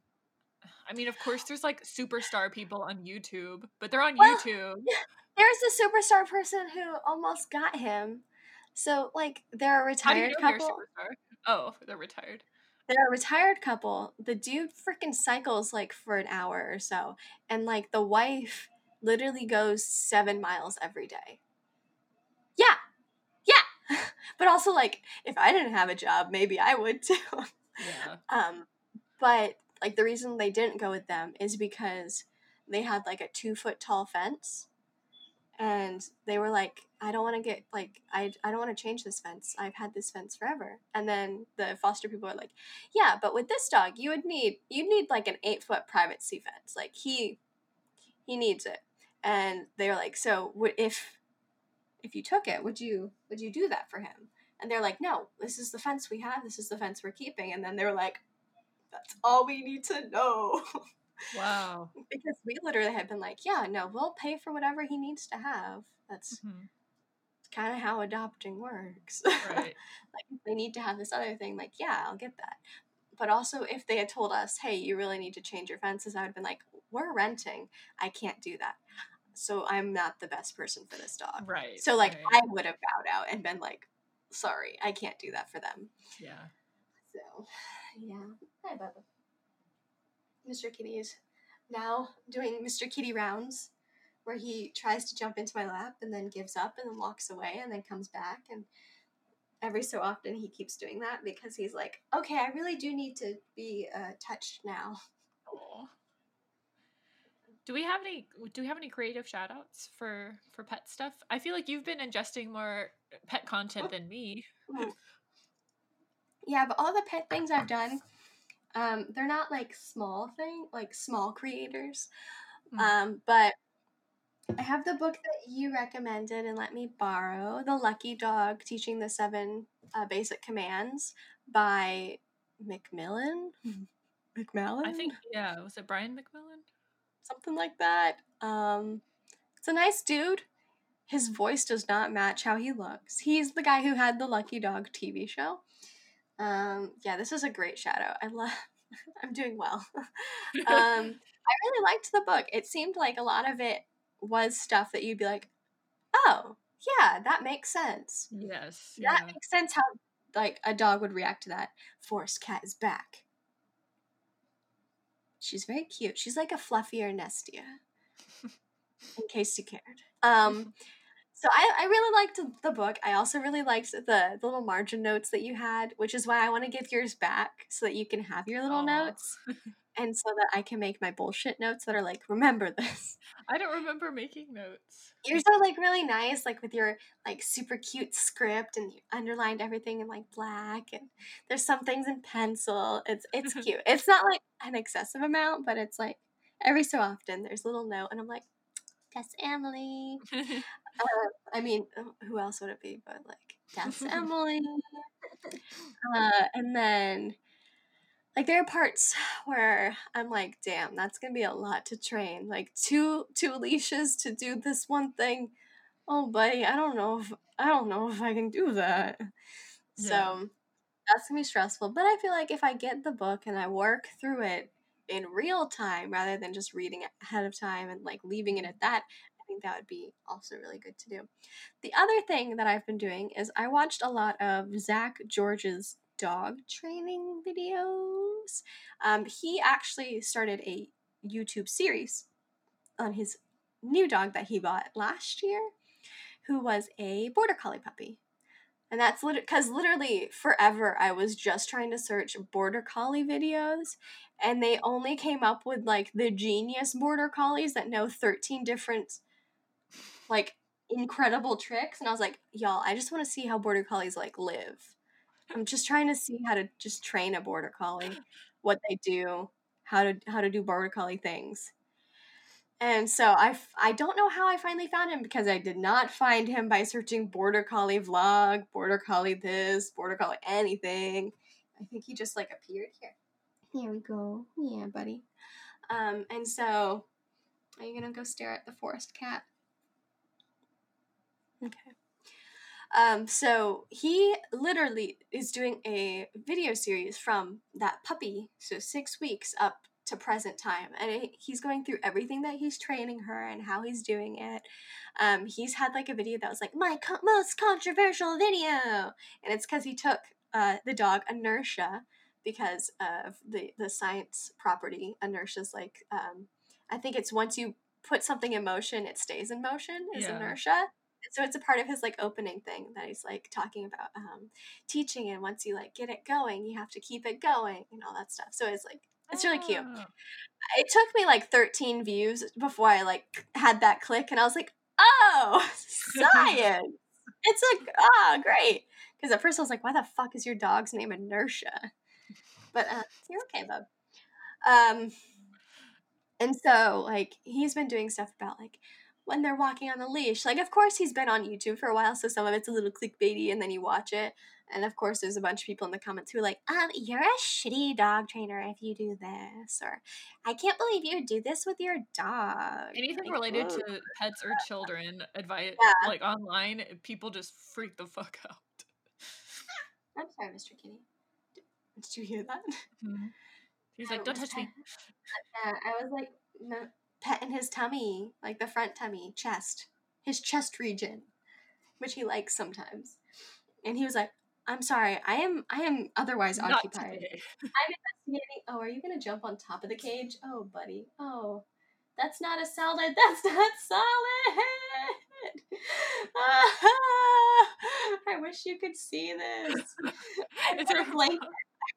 I mean of course there's like superstar people on YouTube but they're on Well, YouTube there's a superstar person who almost got him. So like they're a do you retired know they're couple. oh they're retired They're a retired couple. The dude freaking cycles like for an hour or so, and like the wife literally goes seven miles every day. But also like if I didn't have a job, maybe I would too. yeah. Um, but like the reason they didn't go with them is because they had like a two foot tall fence. And they were like i don't want to get like i, I don't want to change this fence. I've had this fence forever. And then the foster people are like yeah but with this dog you would need you'd need like an eight foot privacy fence. Like he he needs it. And they were like so would if if you took it would you would you do that for him? And they're like no this is the fence we have this is the fence we're keeping. And then they were like that's all we need to know. Wow. Because we literally had been like yeah no we'll pay for whatever he needs to have. That's Mhm. kind of how adopting works. Right. Like if they need to have this other thing like yeah i'll get that. But also if they had told us hey you really need to change your fences i would have been like we're renting. I can't do that so i'm not the best person for this dog. Right so like right. i would have bowed out and been like sorry i can't do that for them. Yeah. So yeah. Hi bubba mr kitty is now doing mr kitty rounds where he tries to jump into my lap and then gives up and then walks away and then comes back. And every so often he keeps doing that because he's like okay i really do need to be uh, touched now. Do we have any do we have any creative shout outs for for pet stuff? I feel like you've been ingesting more pet content than me. yeah but all the pet things i've done um, they're not like small thing like small creators Mm. um, but i have the book that you recommended and let me borrow the lucky dog teaching the seven uh, basic commands by mcmillan mcmillan I think yeah, was it Brian McMillan? Something like that um, it's a nice dude his voice does not match how he looks he's the guy who had the lucky dog tv show um, yeah this is a great shadow. i love i'm doing well um, I really liked the book. It seemed like a lot of it was stuff that you'd be like, oh, yeah, that makes sense. Yes. That Yeah. makes sense how like a dog would react to that. Forest cat is back. She's very cute. She's like a fluffier Nestia. in case you cared. Um so I, I really liked the book. I also really liked the, the little margin notes that you had, which is why I want to give yours back so that you can have your little Aw. notes and so that I can make my bullshit notes that are like, remember this. I don't remember making notes. Yours are like really nice, like with your like super cute script and you underlined everything in like black and there's some things in pencil. It's it's cute. It's not like an excessive amount, but it's like every so often there's a little note and I'm like, that's Emily. Uh, I mean, uh, who else would it be? But like, that's Emily. Uh, and then, like, there are parts where I'm like, damn, that's gonna be a lot to train. Like two two leashes to do this one thing. Oh, buddy, I don't know if I don't know if I can do that. Yeah. So that's gonna be stressful. But I feel like if I get the book and I work through it in real time rather than just reading it ahead of time and like leaving it at that, I think that would be also really good to do. The other thing that I've been doing is I watched a lot of Zak George's dog training videos. Um, he actually started a YouTube series on his new dog that he bought last year, who was a border collie puppy. And that's because literally forever I was just trying to search border collie videos, and they only came up with like the genius border collies that know 13 different, like, incredible tricks. And I was like, y'all, I just want to see how border collies like live. I'm just trying to see how to just train a border collie, what they do, how to how to do border collie things. And so I, I don't know how I finally found him because I did not find him by searching Border Collie vlog, Border Collie this, Border Collie anything. I think he just like appeared here. Here we go. Yeah, buddy. Um, and so are you gonna go stare at the forest cat? Okay. Um, so he literally is doing a video series from that puppy, so six weeks up to present time, and it, he's going through everything that he's training her and how he's doing it. Um, he's had like a video that was like my co- most controversial video, and it's because he took uh, the dog Inertia because of the the science property. Inertia's like um, I think it's once you put something in motion, it stays in motion. Is Yeah. inertia. So it's a part of his like opening thing that he's like talking about um, teaching, and once you like get it going, you have to keep it going and all that stuff. So it's like it's really cute. Oh. It took me like 13 views before I like had that click, and I was like, oh, science. it's like ah great because at first I was like, why the fuck is your dog's name Inertia? But uh, you're okay, bub. Um, and so like he's been doing stuff about like when they're walking on the leash. Like of course he's been on YouTube for a while, so some of it's a little clickbaity, and then you watch it. And of course, there's a bunch of people in the comments who are like, um, you're a shitty dog trainer if you do this, or I can't believe you do this with your dog. Anything Like, related whoa. to pets or children, advice Yeah. like online, people just freak the fuck out. I'm sorry, Mr. Kitty. Did, did you hear that? He's I like, "Don't touch me." Yeah, I was like m- petting his tummy, like the front tummy, chest, his chest region, which he likes sometimes. And he was like, "I'm sorry, I am, I am otherwise Not occupied." today. I'm investigating. Oh, are you gonna jump on top of the cage? Oh, buddy. Oh, that's not a salad. That's not solid. I wish you could see this. It's a- blanket.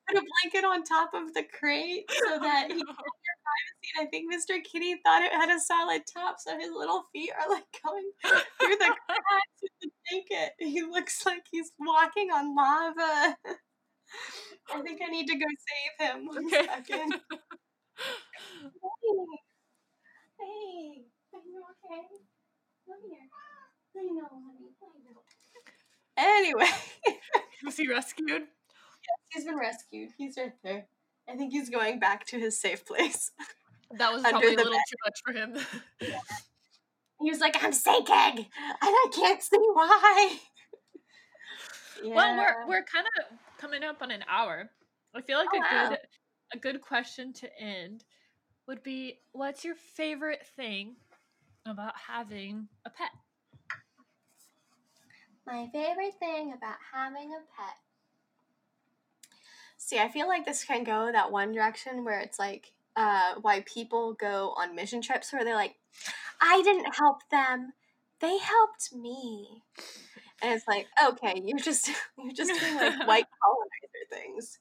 Put a blanket on top of the crate so oh, that he could hear privacy. And I think Mr. Kitty thought it had a solid top, so his little feet are like going through the cracks of the blanket. He looks like he's walking on lava. I think I need to go save him. One Okay. second. Hey, are you okay? Come here. I know, honey. I know. Anyway, Was he rescued? He's been rescued. He's right there. I think he's going back to his safe place. That was probably a little too much for him. He was like, I'm sinking, and I can't see why. Well, we're we're kind of coming up on an hour. I feel like Oh, a wow. good a good question to end would be, "What's your favorite thing about having a pet?" My favorite thing about having a pet. See, I feel like this can go that one direction where it's like uh, why people go on mission trips where they're like, I didn't help them, they helped me. And it's like, okay, you're just you're just doing like white colonizer things.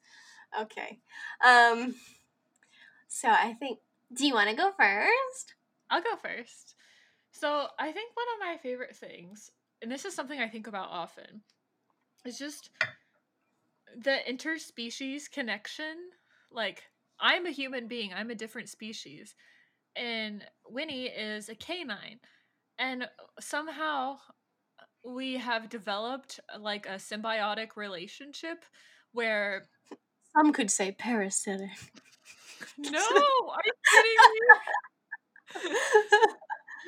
Okay. Um so I think do you want to go first? I'll go first. So, I think one of my favorite things, and this is something I think about often, is just the interspecies connection. Like, I'm a human being, I'm a different species, and Winnie is a canine. And somehow we have developed like a symbiotic relationship where Some could say parasitic. no, are you kidding me?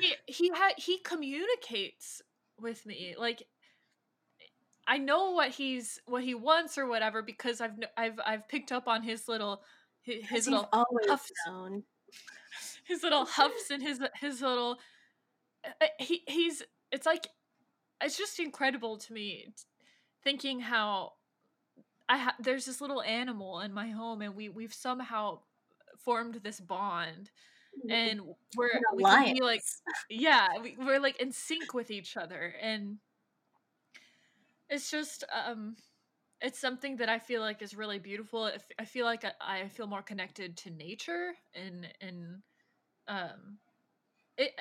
he he had he communicates with me like I know what he's what he wants or whatever because I've I've I've picked up on his little his, his little puffs. known. his little huffs and his his little uh, he he's it's like it's just incredible to me thinking how I ha- there's this little animal in my home and we we've somehow formed this bond and we're we can be like yeah we, we're like in sync with each other and it's just um it's something that i feel like is really beautiful i feel like I, I feel more connected to nature and and um it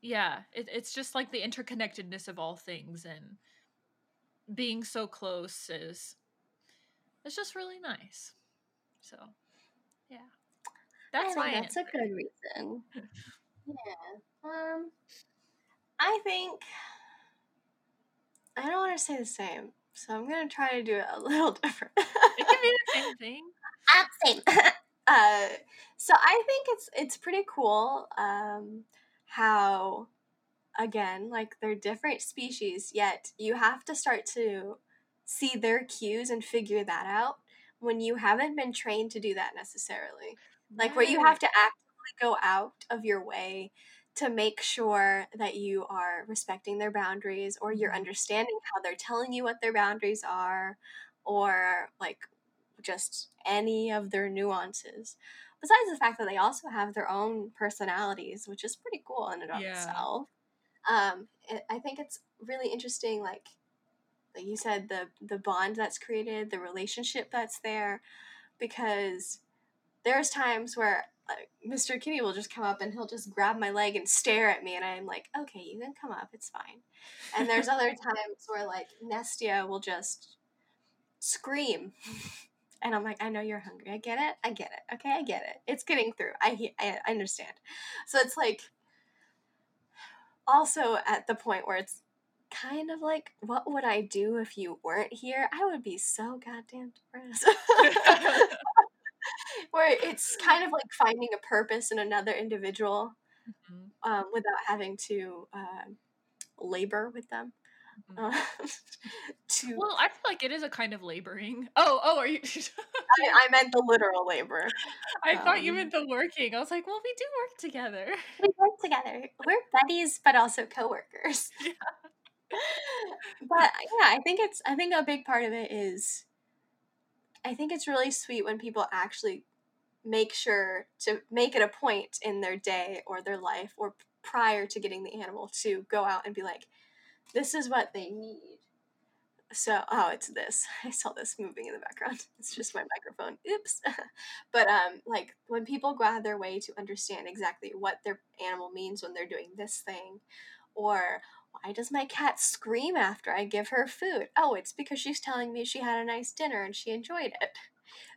yeah it, it's just like the interconnectedness of all things and being so close is it's just really nice so yeah that's think my that's answer. a good reason. Yeah. Um, I think I don't want to say the same, so I'm gonna try to do it a little different. It can be the same thing. Ah, same. uh, so I think it's it's pretty cool um, how again like they're different species, yet you have to start to see their cues and figure that out when you haven't been trained to do that necessarily. Like where you have to actively go out of your way to make sure that you are respecting their boundaries or you're Mhm. understanding how they're telling you what their boundaries are or like just any of their nuances. Besides the fact that they also have their own personalities, which is pretty cool in and of Yeah. itself. Um, it, I think it's really interesting, like like you said, the the bond that's created, the relationship that's there, because there's times where Uh, like, Mr. Kitty will just come up and he'll just grab my leg and stare at me, and I'm like, okay, you can come up, it's fine. And there's other times where like Nestia will just scream. And I'm like, I know you're hungry. I get it. I get it. Okay, I get it. It's getting through. I I I understand. So it's like also at the point where it's kind of like, what would I do if you weren't here? I would be so goddamn depressed. where it's kind of like finding a purpose in another individual Mhm, um, without having to uh, labor with them. mhm. Uh, to Well, I feel like it is a kind of laboring. Oh, oh, are you? I, I meant the literal labor. I thought you Um, meant the working. I was like, well, we do work together. We work together. We're buddies, but also coworkers. Yeah. but yeah, I think it's. I think a big part of it is. I think it's really sweet when people actually make sure to make it a point in their day or their life or prior to getting the animal to go out and be like, this is what they need. So, oh, it's this. I saw this moving in the background. It's just my microphone. Oops. but um like when people go out of their way to understand exactly what their animal means when they're doing this thing or why does my cat scream after I give her food? Oh, it's because she's telling me she had a nice dinner and she enjoyed it.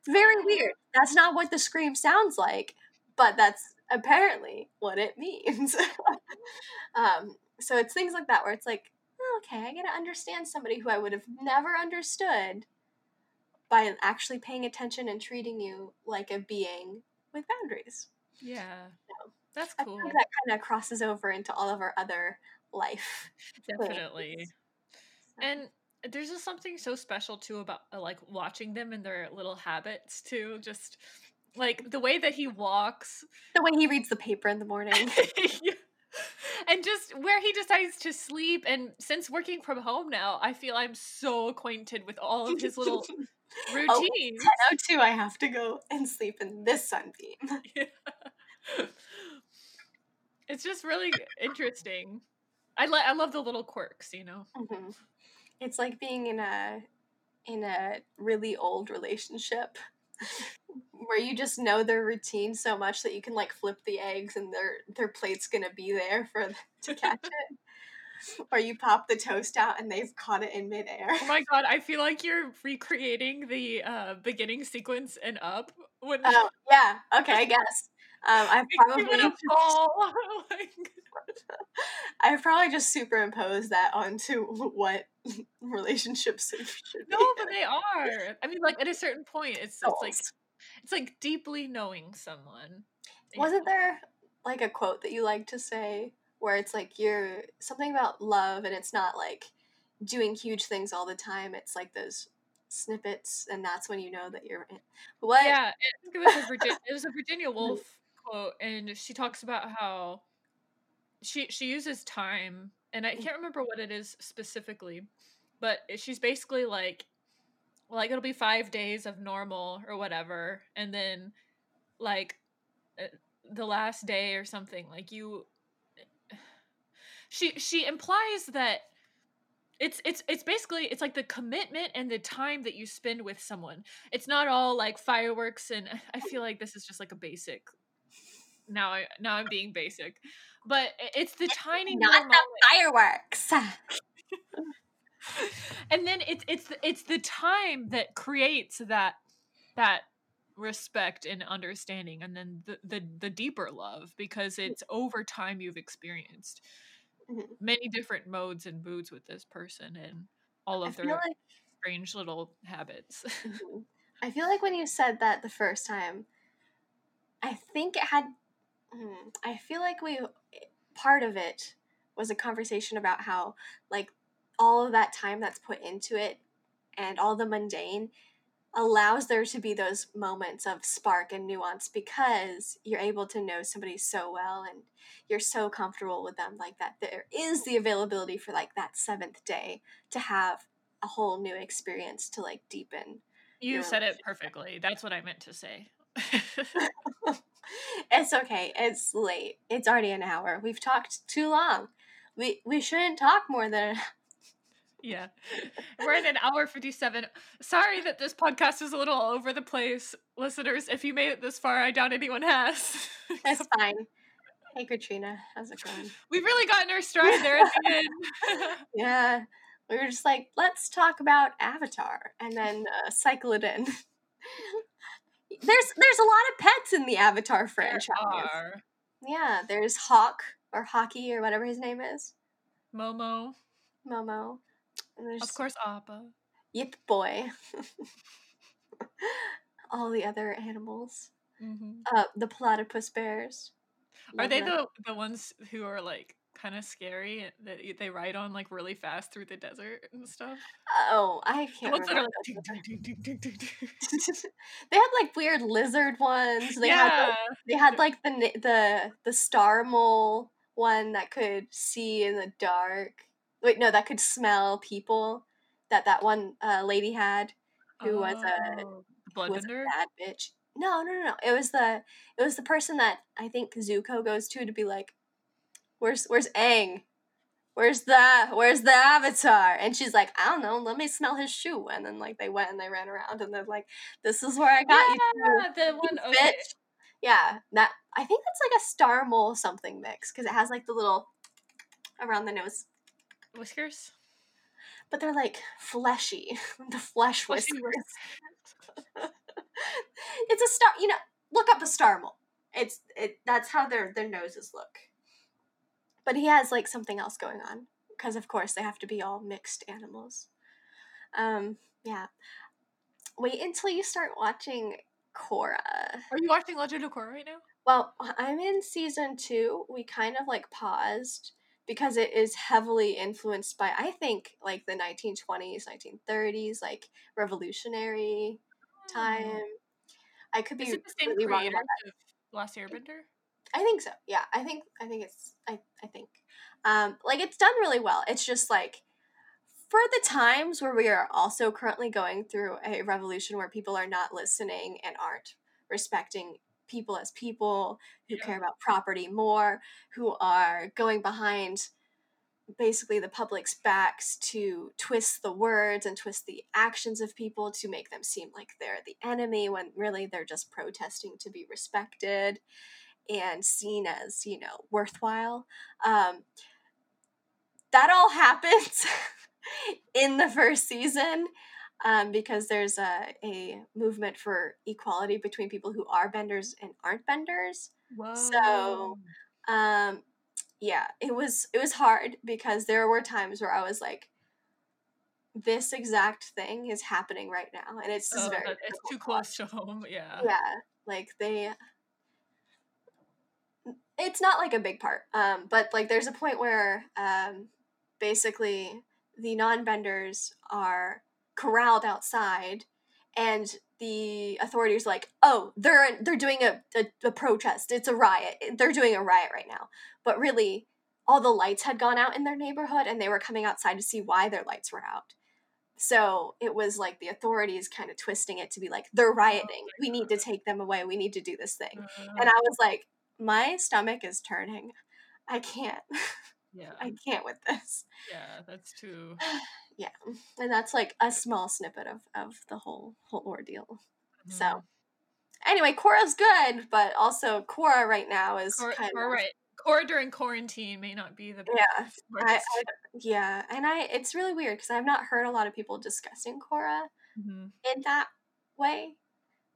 Very weird. That's not what the scream sounds like, but that's apparently what it means. um, so it's things like that where it's like, oh, okay, I get to understand somebody who I would have never understood by actually paying attention and treating you like a being with boundaries. Yeah, that's I cool. think that kind of crosses over into all of our other life. Definitely. things. And there's just something so special too about uh, like watching them and their little habits too. Just like the way that he walks, the way he reads the paper in the morning. Yeah. and just where he decides to sleep. And since working from home now, I feel I'm so acquainted with all of his little routines. 10:02, I have to go and sleep in this sunbeam. it's just really interesting. I like I love the little quirks, you know. Mhm. It's like being in a in a really old relationship where you just know their routine so much that you can like flip the eggs and their their plate's gonna be there for them to catch it. Or you pop the toast out and they've caught it in midair. Oh my god, I feel like you're recreating the uh beginning sequence and up when Oh yeah, okay, I guess. Um, I've probably fall. I've probably just superimposed that onto what relationships should be. no, but they are. I mean, like at a certain point, it's it's like it's like deeply knowing someone. Wasn't know? there like a quote that you like to say where it's like you're something about love and it's not like doing huge things all the time. It's like those snippets and that's when you know that you're in. What? Yeah, I think it was a Virginia. It was a Virginia Woolf quote, and she talks about how she she uses time, and I can't remember what it is specifically, but she's basically like, like it'll be five days of normal or whatever, and then like uh, the last day or something, like you. She she implies that it's it's it's basically it's like the commitment and the time that you spend with someone it's not all like fireworks and i feel like this is just like a basic now i now i'm being basic but it's the tiny Not the fireworks. and then it's it's the, it's the time that creates that that respect and understanding and then the, the the deeper love because Mm. it's over time you've experienced Mhm. many different modes and moods with this person and all of their like strange little habits Mhm. I feel like when you said that the first time, I think it had. Hmm, I feel like we part of it was a conversation about how like all of that time that's put into it and all the mundane allows there to be those moments of spark and nuance because you're able to know somebody so well and you're so comfortable with them like that there is the availability for like that seventh day to have a whole new experience to like deepen you said it perfectly. That's what i meant to say it's okay. It's late. It's already an hour. We've talked too long. We we shouldn't talk more than yeah we're in an hour 57 sorry that this podcast is a little all over the place listeners if you made it this far i doubt anyone has That's fine. Hey Katrina, how's it going? we've really gotten our stride there at the end Yeah, we were just like, let's talk about Avatar, and then uh, cycle it in. There's there's a lot of pets in the Avatar There franchise. are Yeah, there's Hawk or Hockey or whatever his name is, momo Momo. And there's of course appa Yip Boy. All the other animals. hmm Uh, the platypus bears. Are Love they the the ones who are like kind of scary that they ride on like really fast through the desert and stuff? Oh, I can't ones that are like they had like weird lizard ones. They had like, they had like the the the star mole one that could see in the dark. Wait, no, that could smell people. That that one uh, lady had who was a Oh, was a bloodbender. bad bitch. No, no, no, no. It was the it was the person that I think Zuko goes to to be like, "Where's where's Aang? Where's the where's the Avatar?" And she's like, "I don't know. Let me smell his shoe." And then like they went and they ran around and they're like, "This is where I got you, Yeah, the you one. bitch." Okay. Yeah, that I think that's like a star mole something mix because it has like the little around the nose, Whiskers. but they're like fleshy, the flesh whiskers. it's a star. You know, look up a star mole. It's it. That's how their their noses look. But he has like something else going on because, of course, they have to be all mixed animals. Um. Yeah. Wait until you start watching Korra. Are you watching Legend of Korra right now? Well, I'm in season two. We kind of like paused because it is heavily influenced by, I think, like the 1920s, 1930s, like revolutionary time. I could be Is it the same completely wrong creators about that. of Last Airbender? I think so. Yeah, I think I think it's I I think um like it's done really well. It's just like for the times where we are also currently going through a revolution where people are not listening and aren't respecting people as people who Yeah. care about property more, who are going behind basically the public's backs to twist the words and twist the actions of people to make them seem like they're the enemy when really they're just protesting to be respected and seen as you know worthwhile um, that all happens in the first season um, because there's a, a movement for equality between people who are benders and aren't benders Whoa. So, um, yeah, it was it was hard because there were times where I was like, "This exact thing is happening right now," and it's just Oh, very it's difficult too close to home. Yeah. Yeah, like they. It's not like a big part, um, but like there's a point where um, basically the non-benders are corralled outside, and the authorities are like, "Oh, they're they're doing a, a, a protest. It's a riot. They're doing a riot right now." But really, all the lights had gone out in their neighborhood, and they were coming outside to see why their lights were out. So it was like the authorities kind of twisting it to be like, "They're rioting. We need to take them away. We need to do this thing." Uh, And I was like, "My stomach is turning. I can't. yeah. I can't with this." Yeah. That's too. Yeah, and that's like a small snippet of of the whole whole ordeal. Mhm. So anyway, Korra's good, but also Korra right now is kind of right. Korra during quarantine may not be the best. yeah. I, I, yeah, and I it's really weird because I've not heard a lot of people discussing Korra Mhm. in that way.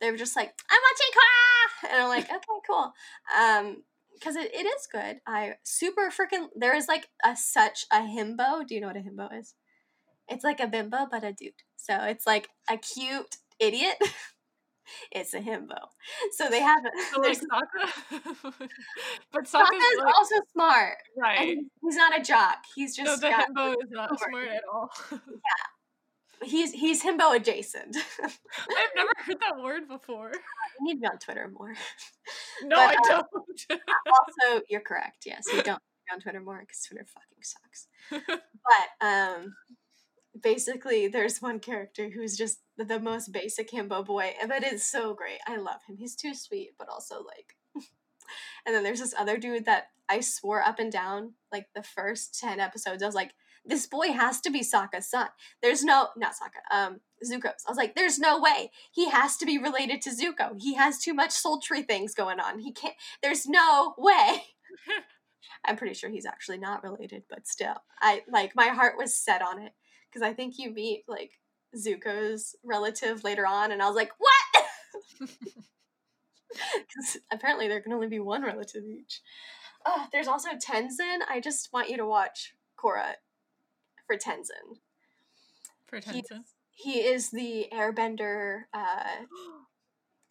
They were just like, I'm watching Korra! And I'm like, okay, cool. Um, because it, it is good. I super freaking there is like a such a himbo. Do you know what a himbo is? It's like a bimbo but a dude. So it's like a cute idiot. it's a himbo. So they have So like Sokka, but Sokka's Sokka's like also smart. Right. he- he's not a jock. He's No, just the got himbo is not smart at all. He's he's himbo adjacent. I've never heard that word before. you need to be on Twitter more. No, But, I uh, don't. also, you're correct. Yes, you don't on Twitter more because Twitter fucking sucks. But um, basically, there's one character who's just the, the most basic himbo boy, but it's so great. I love him. He's too sweet, but also like. and then there's this other dude that I swore up and down like the first ten episodes. I was like, this boy has to be Sokka's son. There's no not Sokka, um, Zuko's. I was like, there's no way he has to be related to Zuko. He has too much sultry things going on. He can't. There's no way. I'm pretty sure he's actually not related, but still, I like my heart was set on it because I think you meet like Zuko's relative later on, and I was like, what? Because apparently there can only be one relative each. Uh, there's also Tenzin. I just want you to watch Korra for Tenzin. For Tenzin. he is the Airbender, uh,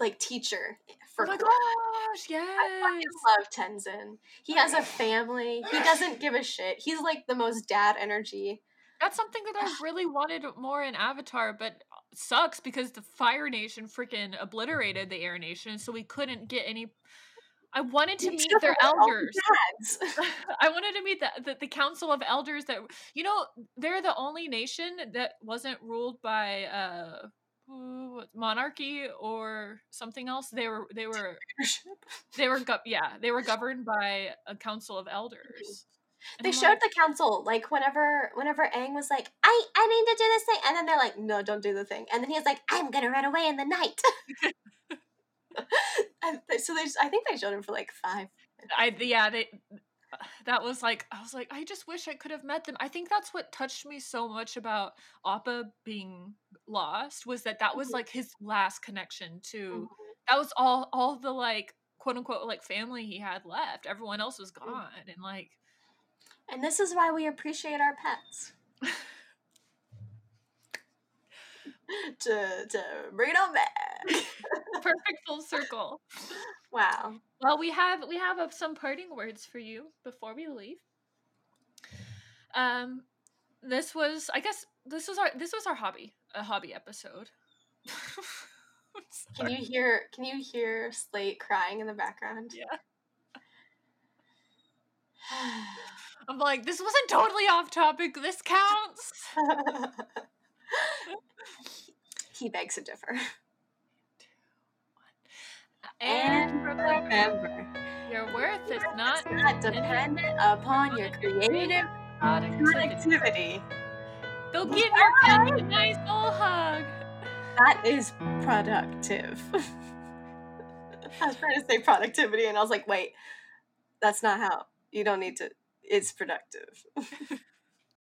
like teacher Oh for my Korra. gosh, I fucking love Tenzin. He has a family. He doesn't give a shit. He's like the most dad energy. That's something that I really wanted more in Avatar, but sucks because the Fire Nation freaking obliterated the Air Nation, so we couldn't get any. I wanted to meet their have all the elders. I wanted to meet the, the the council of elders that you know they're the only nation that wasn't ruled by uh monarchy or something else. They were they were they were go- yeah they were governed by a council of elders. And they I'm showed like, the council like whenever whenever Aang was like, I I need to do this thing, and then they're like, No, don't do the thing, and then he was like, I'm gonna run away in the night. so they, just- I think they showed him for like five. I yeah they that was like I was like I just wish I could have met them. I think that's what touched me so much about Appa being lost was that that was Mhm. like his last connection to Mhm. that was all all the like quote unquote like family he had left. Everyone else was Mm. gone and like And this is why we appreciate our pets. to to bring it on back. perfect full circle. wow. Well, we have we have some parting words for you before we leave. Um, this was I guess this was our this was our hobby a hobby episode. Can you hear can you hear Slate crying in the background? Yeah. I'm like this wasn't totally off topic. This counts. He begs to differ. And remember, your worth is not not dependent upon your creative productivity. Go give your pet a nice little hug. That is productive. I was trying to say productivity, and I was like, wait, that's not how. You don't need to. It's productive.